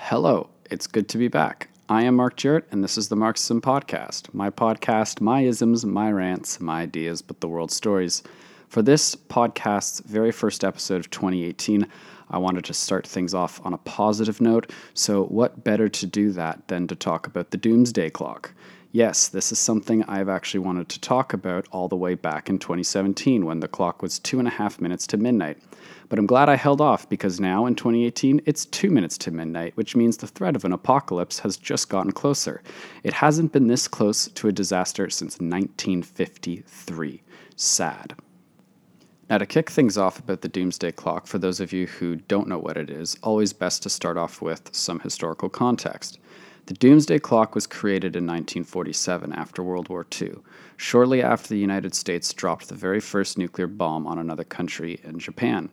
Hello, it's good to be back. I am Mark Jarrett, and this is the Marxism Podcast. My podcast, my isms, my rants, my ideas, but the world's stories. For this podcast's very first episode of 2018, I wanted to start things off on a positive note, so what better to do that than to talk about the doomsday clock? Yes, this is something I've actually wanted to talk about all the way back in 2017 when the clock was two and a half minutes to midnight. But I'm glad I held off because now in 2018 it's two minutes to midnight, which means the threat of an apocalypse has just gotten closer. It hasn't been this close to a disaster since 1953. Sad. Now, to kick things off about the doomsday clock, for those of you who don't know what it is, always best to start off with some historical context. The Doomsday Clock was created in 1947 after World War II, shortly after the United States dropped the very first nuclear bomb on another country in Japan.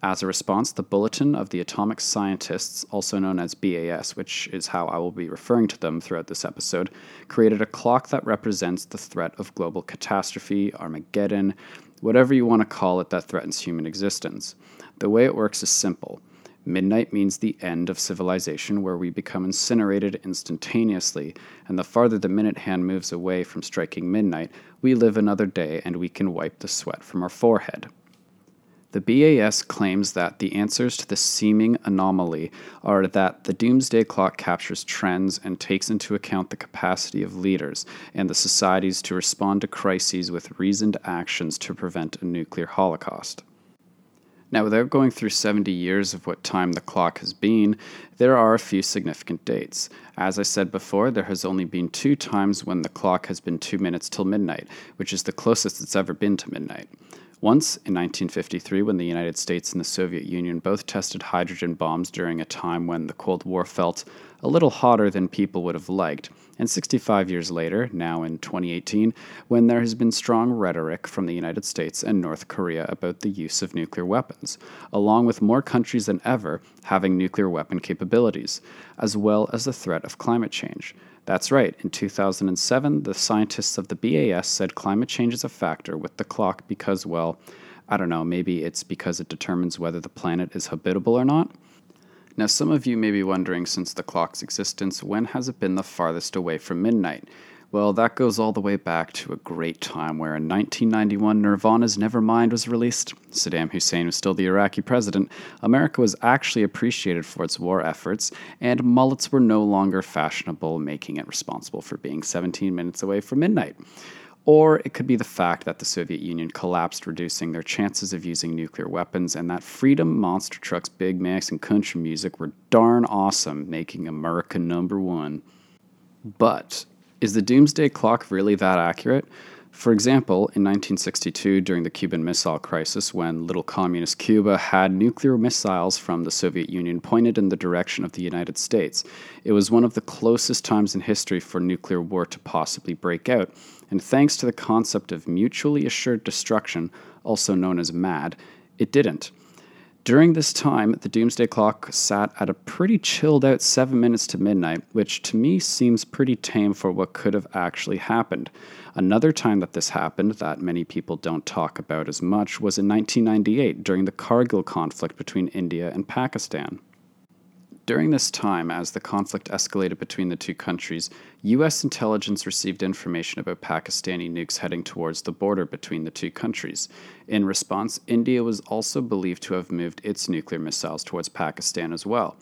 As a response, the Bulletin of the Atomic Scientists, also known as BAS, which is how I will be referring to them throughout this episode, created a clock that represents the threat of global catastrophe, Armageddon, whatever you want to call it that threatens human existence. The way it works is simple. Midnight means the end of civilization, where we become incinerated instantaneously, and the farther the minute hand moves away from striking midnight, we live another day and we can wipe the sweat from our forehead. The BAS claims that the answers to this seeming anomaly are that the doomsday clock captures trends and takes into account the capacity of leaders and the societies to respond to crises with reasoned actions to prevent a nuclear holocaust. Now, without going through 70 years of what time the clock has been, there are a few significant dates. As I said before, there has only been two times when the clock has been two minutes till midnight, which is the closest it's ever been to midnight. Once, in 1953, when the United States and the Soviet Union both tested hydrogen bombs during a time when the Cold War felt a little hotter than people would have liked, and 65 years later, now in 2018, when there has been strong rhetoric from the United States and North Korea about the use of nuclear weapons, along with more countries than ever having nuclear weapon capabilities, as well as the threat of climate change. That's right, in 2007, the scientists of the BAS said climate change is a factor with the clock because, well, I don't know, maybe it's because it determines whether the planet is habitable or not. Now, some of you may be wondering since the clock's existence, when has it been the farthest away from midnight? Well, that goes all the way back to a great time where in 1991 Nirvana's Nevermind was released. Saddam Hussein was still the Iraqi president. America was actually appreciated for its war efforts, and mullets were no longer fashionable, making it responsible for being 17 minutes away from midnight. Or it could be the fact that the Soviet Union collapsed, reducing their chances of using nuclear weapons, and that Freedom, Monster Trucks, Big Macs, and country music were darn awesome, making America number one. But is the doomsday clock really that accurate? For example, in 1962, during the Cuban Missile Crisis, when little communist Cuba had nuclear missiles from the Soviet Union pointed in the direction of the United States, it was one of the closest times in history for nuclear war to possibly break out, and thanks to the concept of mutually assured destruction, also known as MAD, it didn't. During this time, the doomsday clock sat at a pretty chilled out 7 minutes to midnight, which to me seems pretty tame for what could have actually happened. Another time that this happened, that many people don't talk about as much, was in 1998 during the Kargil conflict between India and Pakistan. During this time, as the conflict escalated between the two countries, U.S. intelligence received information about Pakistani nukes heading towards the border between the two countries. In response, India was also believed to have moved its nuclear missiles towards Pakistan as well.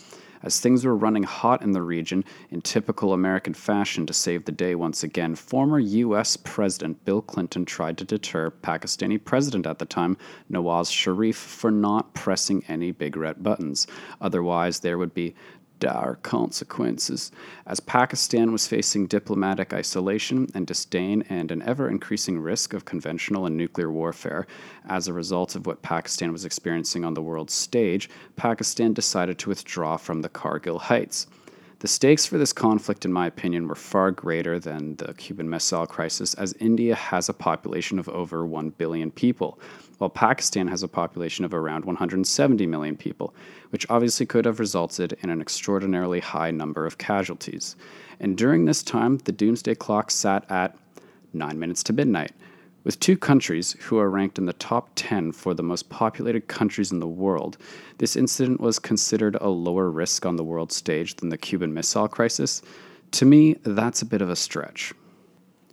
As things were running hot in the region, in typical American fashion to save the day once again, former U.S. President Bill Clinton tried to deter Pakistani president at the time, Nawaz Sharif, for not pressing any big red buttons. Otherwise, there would be dire consequences, as Pakistan was facing diplomatic isolation and disdain and an ever increasing risk of conventional and nuclear warfare. As a result of what Pakistan was experiencing on the world stage, Pakistan decided to withdraw from the Kargil Heights. The stakes for this conflict, in my opinion, were far greater than the Cuban Missile Crisis, as India has a population of over 1 billion people, while Pakistan has a population of around 170 million people, which obviously could have resulted in an extraordinarily high number of casualties. And during this time, the doomsday clock sat at 9 minutes to midnight, With two countries who are ranked in the top 10 for the most populated countries in the world, this incident was considered a lower risk on the world stage than the Cuban Missile Crisis. To me, that's a bit of a stretch.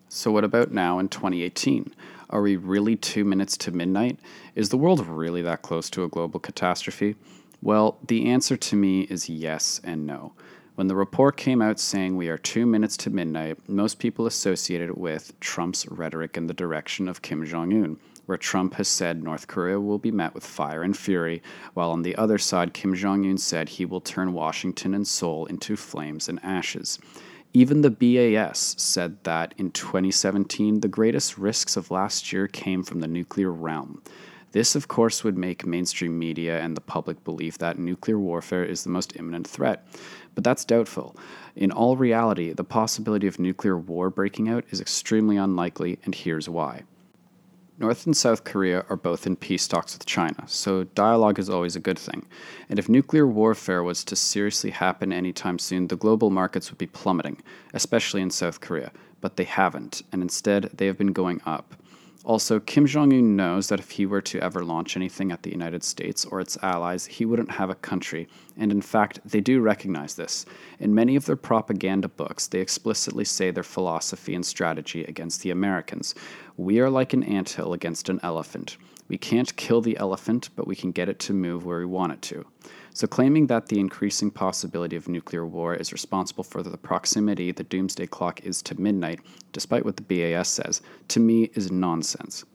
So, what about now in 2018? Are we really two minutes to midnight? Is the world really that close to a global catastrophe? Well, the answer to me is yes and no. When the report came out saying we are two minutes to midnight, most people associated it with Trump's rhetoric in the direction of Kim Jong un, where Trump has said North Korea will be met with fire and fury, while on the other side, Kim Jong un said he will turn Washington and Seoul into flames and ashes. Even the BAS said that in 2017, the greatest risks of last year came from the nuclear realm. This, of course, would make mainstream media and the public believe that nuclear warfare is the most imminent threat. But that's doubtful. In all reality, the possibility of nuclear war breaking out is extremely unlikely, and here's why. North and South Korea are both in peace talks with China, so dialogue is always a good thing. And if nuclear warfare was to seriously happen anytime soon, the global markets would be plummeting, especially in South Korea. But they haven't, and instead they have been going up. Also, Kim Jong un knows that if he were to ever launch anything at the United States or its allies, he wouldn't have a country. And in fact, they do recognize this. In many of their propaganda books, they explicitly say their philosophy and strategy against the Americans. We are like an anthill against an elephant. We can't kill the elephant, but we can get it to move where we want it to. So, claiming that the increasing possibility of nuclear war is responsible for the proximity the doomsday clock is to midnight, despite what the BAS says, to me is nonsense.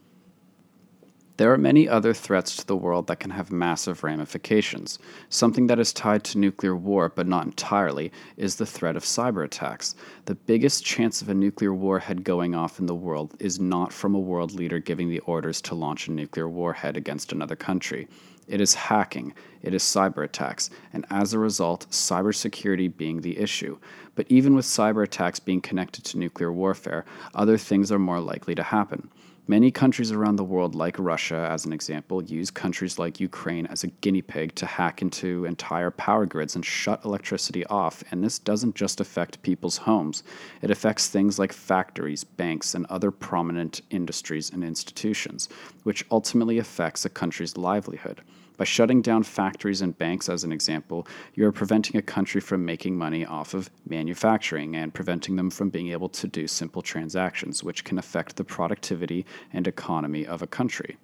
There are many other threats to the world that can have massive ramifications. Something that is tied to nuclear war, but not entirely, is the threat of cyber attacks. The biggest chance of a nuclear warhead going off in the world is not from a world leader giving the orders to launch a nuclear warhead against another country. It is hacking, it is cyber attacks, and as a result, cybersecurity being the issue. But even with cyber attacks being connected to nuclear warfare, other things are more likely to happen. Many countries around the world, like Russia, as an example, use countries like Ukraine as a guinea pig to hack into entire power grids and shut electricity off. And this doesn't just affect people's homes, it affects things like factories, banks, and other prominent industries and institutions, which ultimately affects a country's livelihood. By shutting down factories and banks, as an example, you are preventing a country from making money off of manufacturing and preventing them from being able to do simple transactions, which can affect the productivity and economy of a country.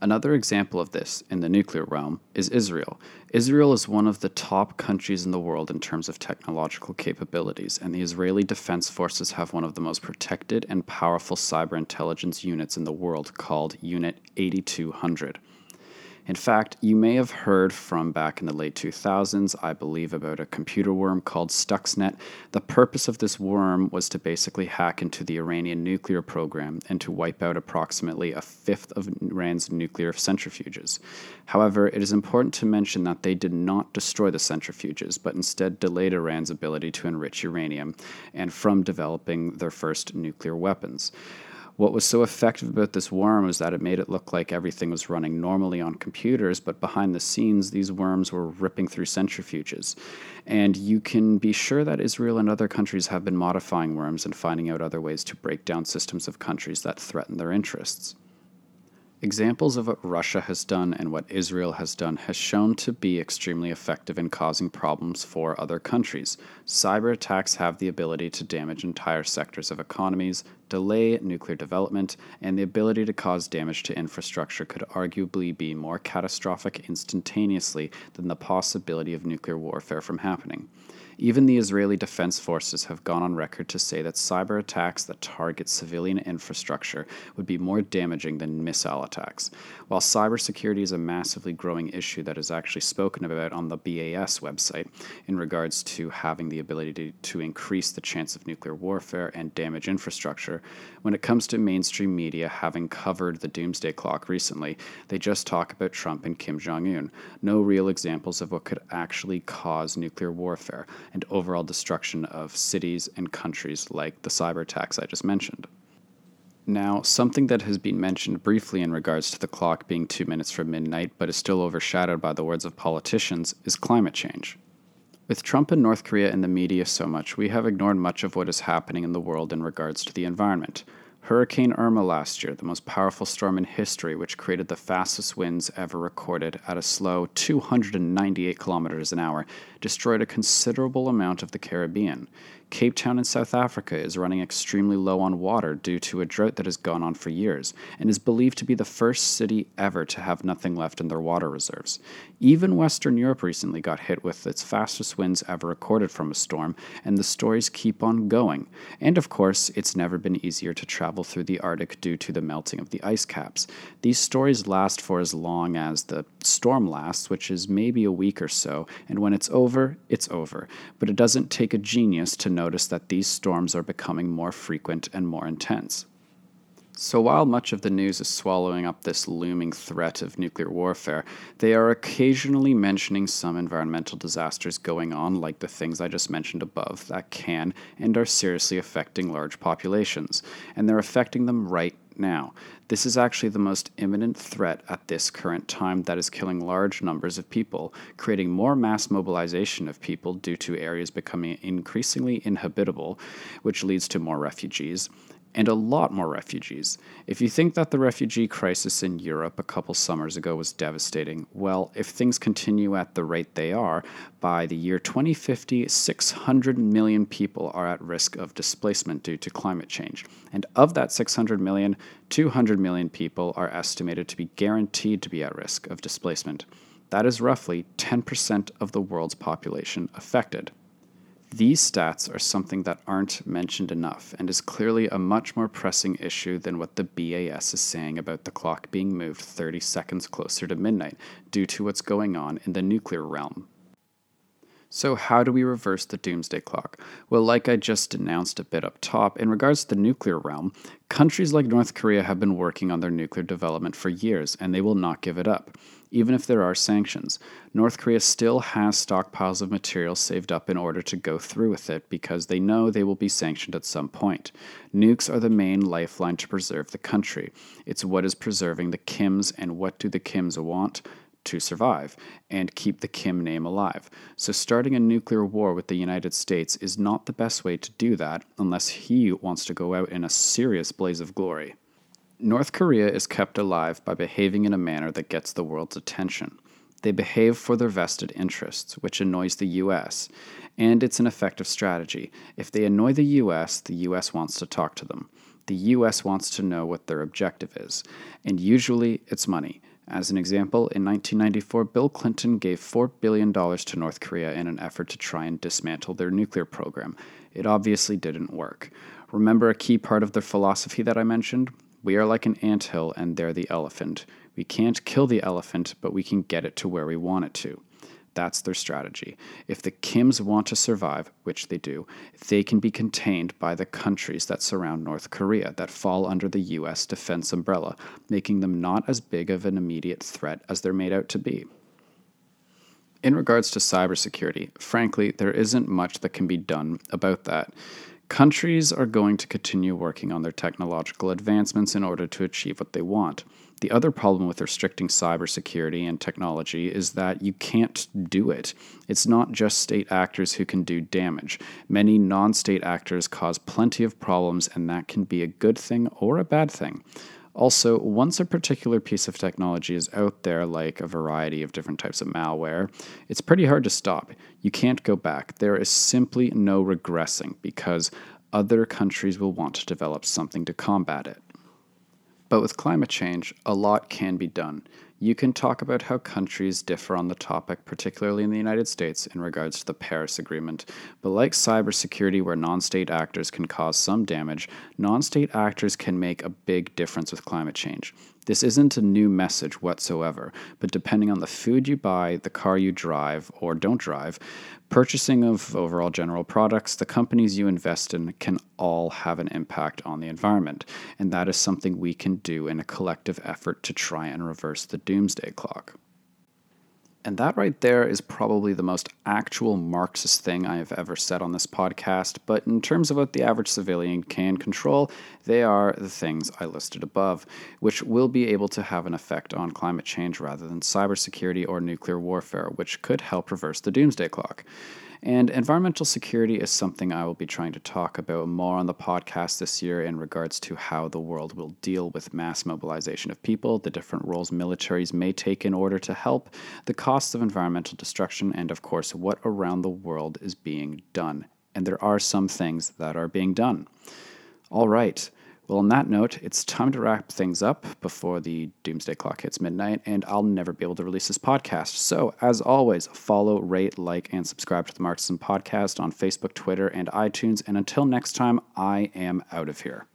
Another example of this in the nuclear realm is Israel. Israel is one of the top countries in the world in terms of technological capabilities, and the Israeli Defense Forces have one of the most protected and powerful cyber intelligence units in the world called Unit 8200. In fact, you may have heard from back in the late 2000s, I believe, about a computer worm called Stuxnet. The purpose of this worm was to basically hack into the Iranian nuclear program and to wipe out approximately a fifth of Iran's nuclear centrifuges. However, it is important to mention that they did not destroy the centrifuges, but instead delayed Iran's ability to enrich uranium and from developing their first nuclear weapons. What was so effective about this worm was that it made it look like everything was running normally on computers, but behind the scenes, these worms were ripping through centrifuges. And you can be sure that Israel and other countries have been modifying worms and finding out other ways to break down systems of countries that threaten their interests. Examples of what Russia has done and what Israel has done has shown to be extremely effective in causing problems for other countries. Cyber attacks have the ability to damage entire sectors of economies, delay nuclear development, and the ability to cause damage to infrastructure could arguably be more catastrophic instantaneously than the possibility of nuclear warfare from happening. Even the Israeli Defense Forces have gone on record to say that cyber attacks that target civilian infrastructure would be more damaging than missile attacks. While cybersecurity is a massively growing issue that is actually spoken about on the BAS website in regards to having the ability to, to increase the chance of nuclear warfare and damage infrastructure, when it comes to mainstream media having covered the doomsday clock recently, they just talk about Trump and Kim Jong un. No real examples of what could actually cause nuclear warfare and overall destruction of cities and countries like the cyber attacks I just mentioned. Now, something that has been mentioned briefly in regards to the clock being two minutes from midnight, but is still overshadowed by the words of politicians, is climate change. With Trump and North Korea in the media so much, we have ignored much of what is happening in the world in regards to the environment. Hurricane Irma last year, the most powerful storm in history, which created the fastest winds ever recorded at a slow 298 kilometers an hour, destroyed a considerable amount of the Caribbean. Cape Town in South Africa is running extremely low on water due to a drought that has gone on for years and is believed to be the first city ever to have nothing left in their water reserves. Even Western Europe recently got hit with its fastest winds ever recorded from a storm, and the stories keep on going. And of course, it's never been easier to travel through the Arctic due to the melting of the ice caps. These stories last for as long as the storm lasts, which is maybe a week or so, and when it's over, it's over. But it doesn't take a genius to notice that these storms are becoming more frequent and more intense. So, while much of the news is swallowing up this looming threat of nuclear warfare, they are occasionally mentioning some environmental disasters going on, like the things I just mentioned above, that can and are seriously affecting large populations. And they're affecting them right now. This is actually the most imminent threat at this current time that is killing large numbers of people, creating more mass mobilization of people due to areas becoming increasingly inhabitable, which leads to more refugees and a lot more refugees. If you think that the refugee crisis in Europe a couple summers ago was devastating, well, if things continue at the rate they are, by the year 2050, 600 million people are at risk of displacement due to climate change. And of that 600 million, 200 million people are estimated to be guaranteed to be at risk of displacement. That is roughly 10% of the world's population affected. These stats are something that aren't mentioned enough and is clearly a much more pressing issue than what the BAS is saying about the clock being moved 30 seconds closer to midnight due to what's going on in the nuclear realm. So, how do we reverse the doomsday clock? Well, like I just announced a bit up top, in regards to the nuclear realm, countries like North Korea have been working on their nuclear development for years and they will not give it up even if there are sanctions. North Korea still has stockpiles of material saved up in order to go through with it because they know they will be sanctioned at some point. Nukes are the main lifeline to preserve the country. It's what is preserving the Kims, and what do the Kims want? To survive and keep the Kim name alive. So, starting a nuclear war with the United States is not the best way to do that unless he wants to go out in a serious blaze of glory. North Korea is kept alive by behaving in a manner that gets the world's attention. They behave for their vested interests, which annoys the US, and it's an effective strategy. If they annoy the US, the US wants to talk to them. The US wants to know what their objective is, and usually it's money. As an example, in 1994, Bill Clinton gave $4 billion to North Korea in an effort to try and dismantle their nuclear program. It obviously didn't work. Remember a key part of their philosophy that I mentioned? We are like an ant hill and they're the elephant. We can't kill the elephant, but we can get it to where we want it to. That's their strategy. If the Kims want to survive, which they do, they can be contained by the countries that surround North Korea that fall under the US defense umbrella, making them not as big of an immediate threat as they're made out to be. In regards to cybersecurity, frankly, there isn't much that can be done about that. Countries are going to continue working on their technological advancements in order to achieve what they want. The other problem with restricting cybersecurity and technology is that you can't do it. It's not just state actors who can do damage. Many non state actors cause plenty of problems, and that can be a good thing or a bad thing. Also, once a particular piece of technology is out there, like a variety of different types of malware, it's pretty hard to stop. You can't go back. There is simply no regressing because other countries will want to develop something to combat it. But with climate change, a lot can be done. You can talk about how countries differ on the topic, particularly in the United States, in regards to the Paris Agreement. But like cybersecurity, where non state actors can cause some damage, non state actors can make a big difference with climate change. This isn't a new message whatsoever, but depending on the food you buy, the car you drive or don't drive, purchasing of overall general products, the companies you invest in can all have an impact on the environment. And that is something we can do in a collective effort to try and reverse the doomsday clock. And that right there is probably the most actual Marxist thing I have ever said on this podcast. But in terms of what the average civilian can control, they are the things I listed above, which will be able to have an effect on climate change rather than cybersecurity or nuclear warfare, which could help reverse the doomsday clock. And environmental security is something I will be trying to talk about more on the podcast this year in regards to how the world will deal with mass mobilization of people, the different roles militaries may take in order to help, the costs of environmental destruction, and of course, what around the world is being done. And there are some things that are being done. All right. Well, on that note, it's time to wrap things up before the doomsday clock hits midnight, and I'll never be able to release this podcast. So, as always, follow, rate, like, and subscribe to the Marxism Podcast on Facebook, Twitter, and iTunes. And until next time, I am out of here.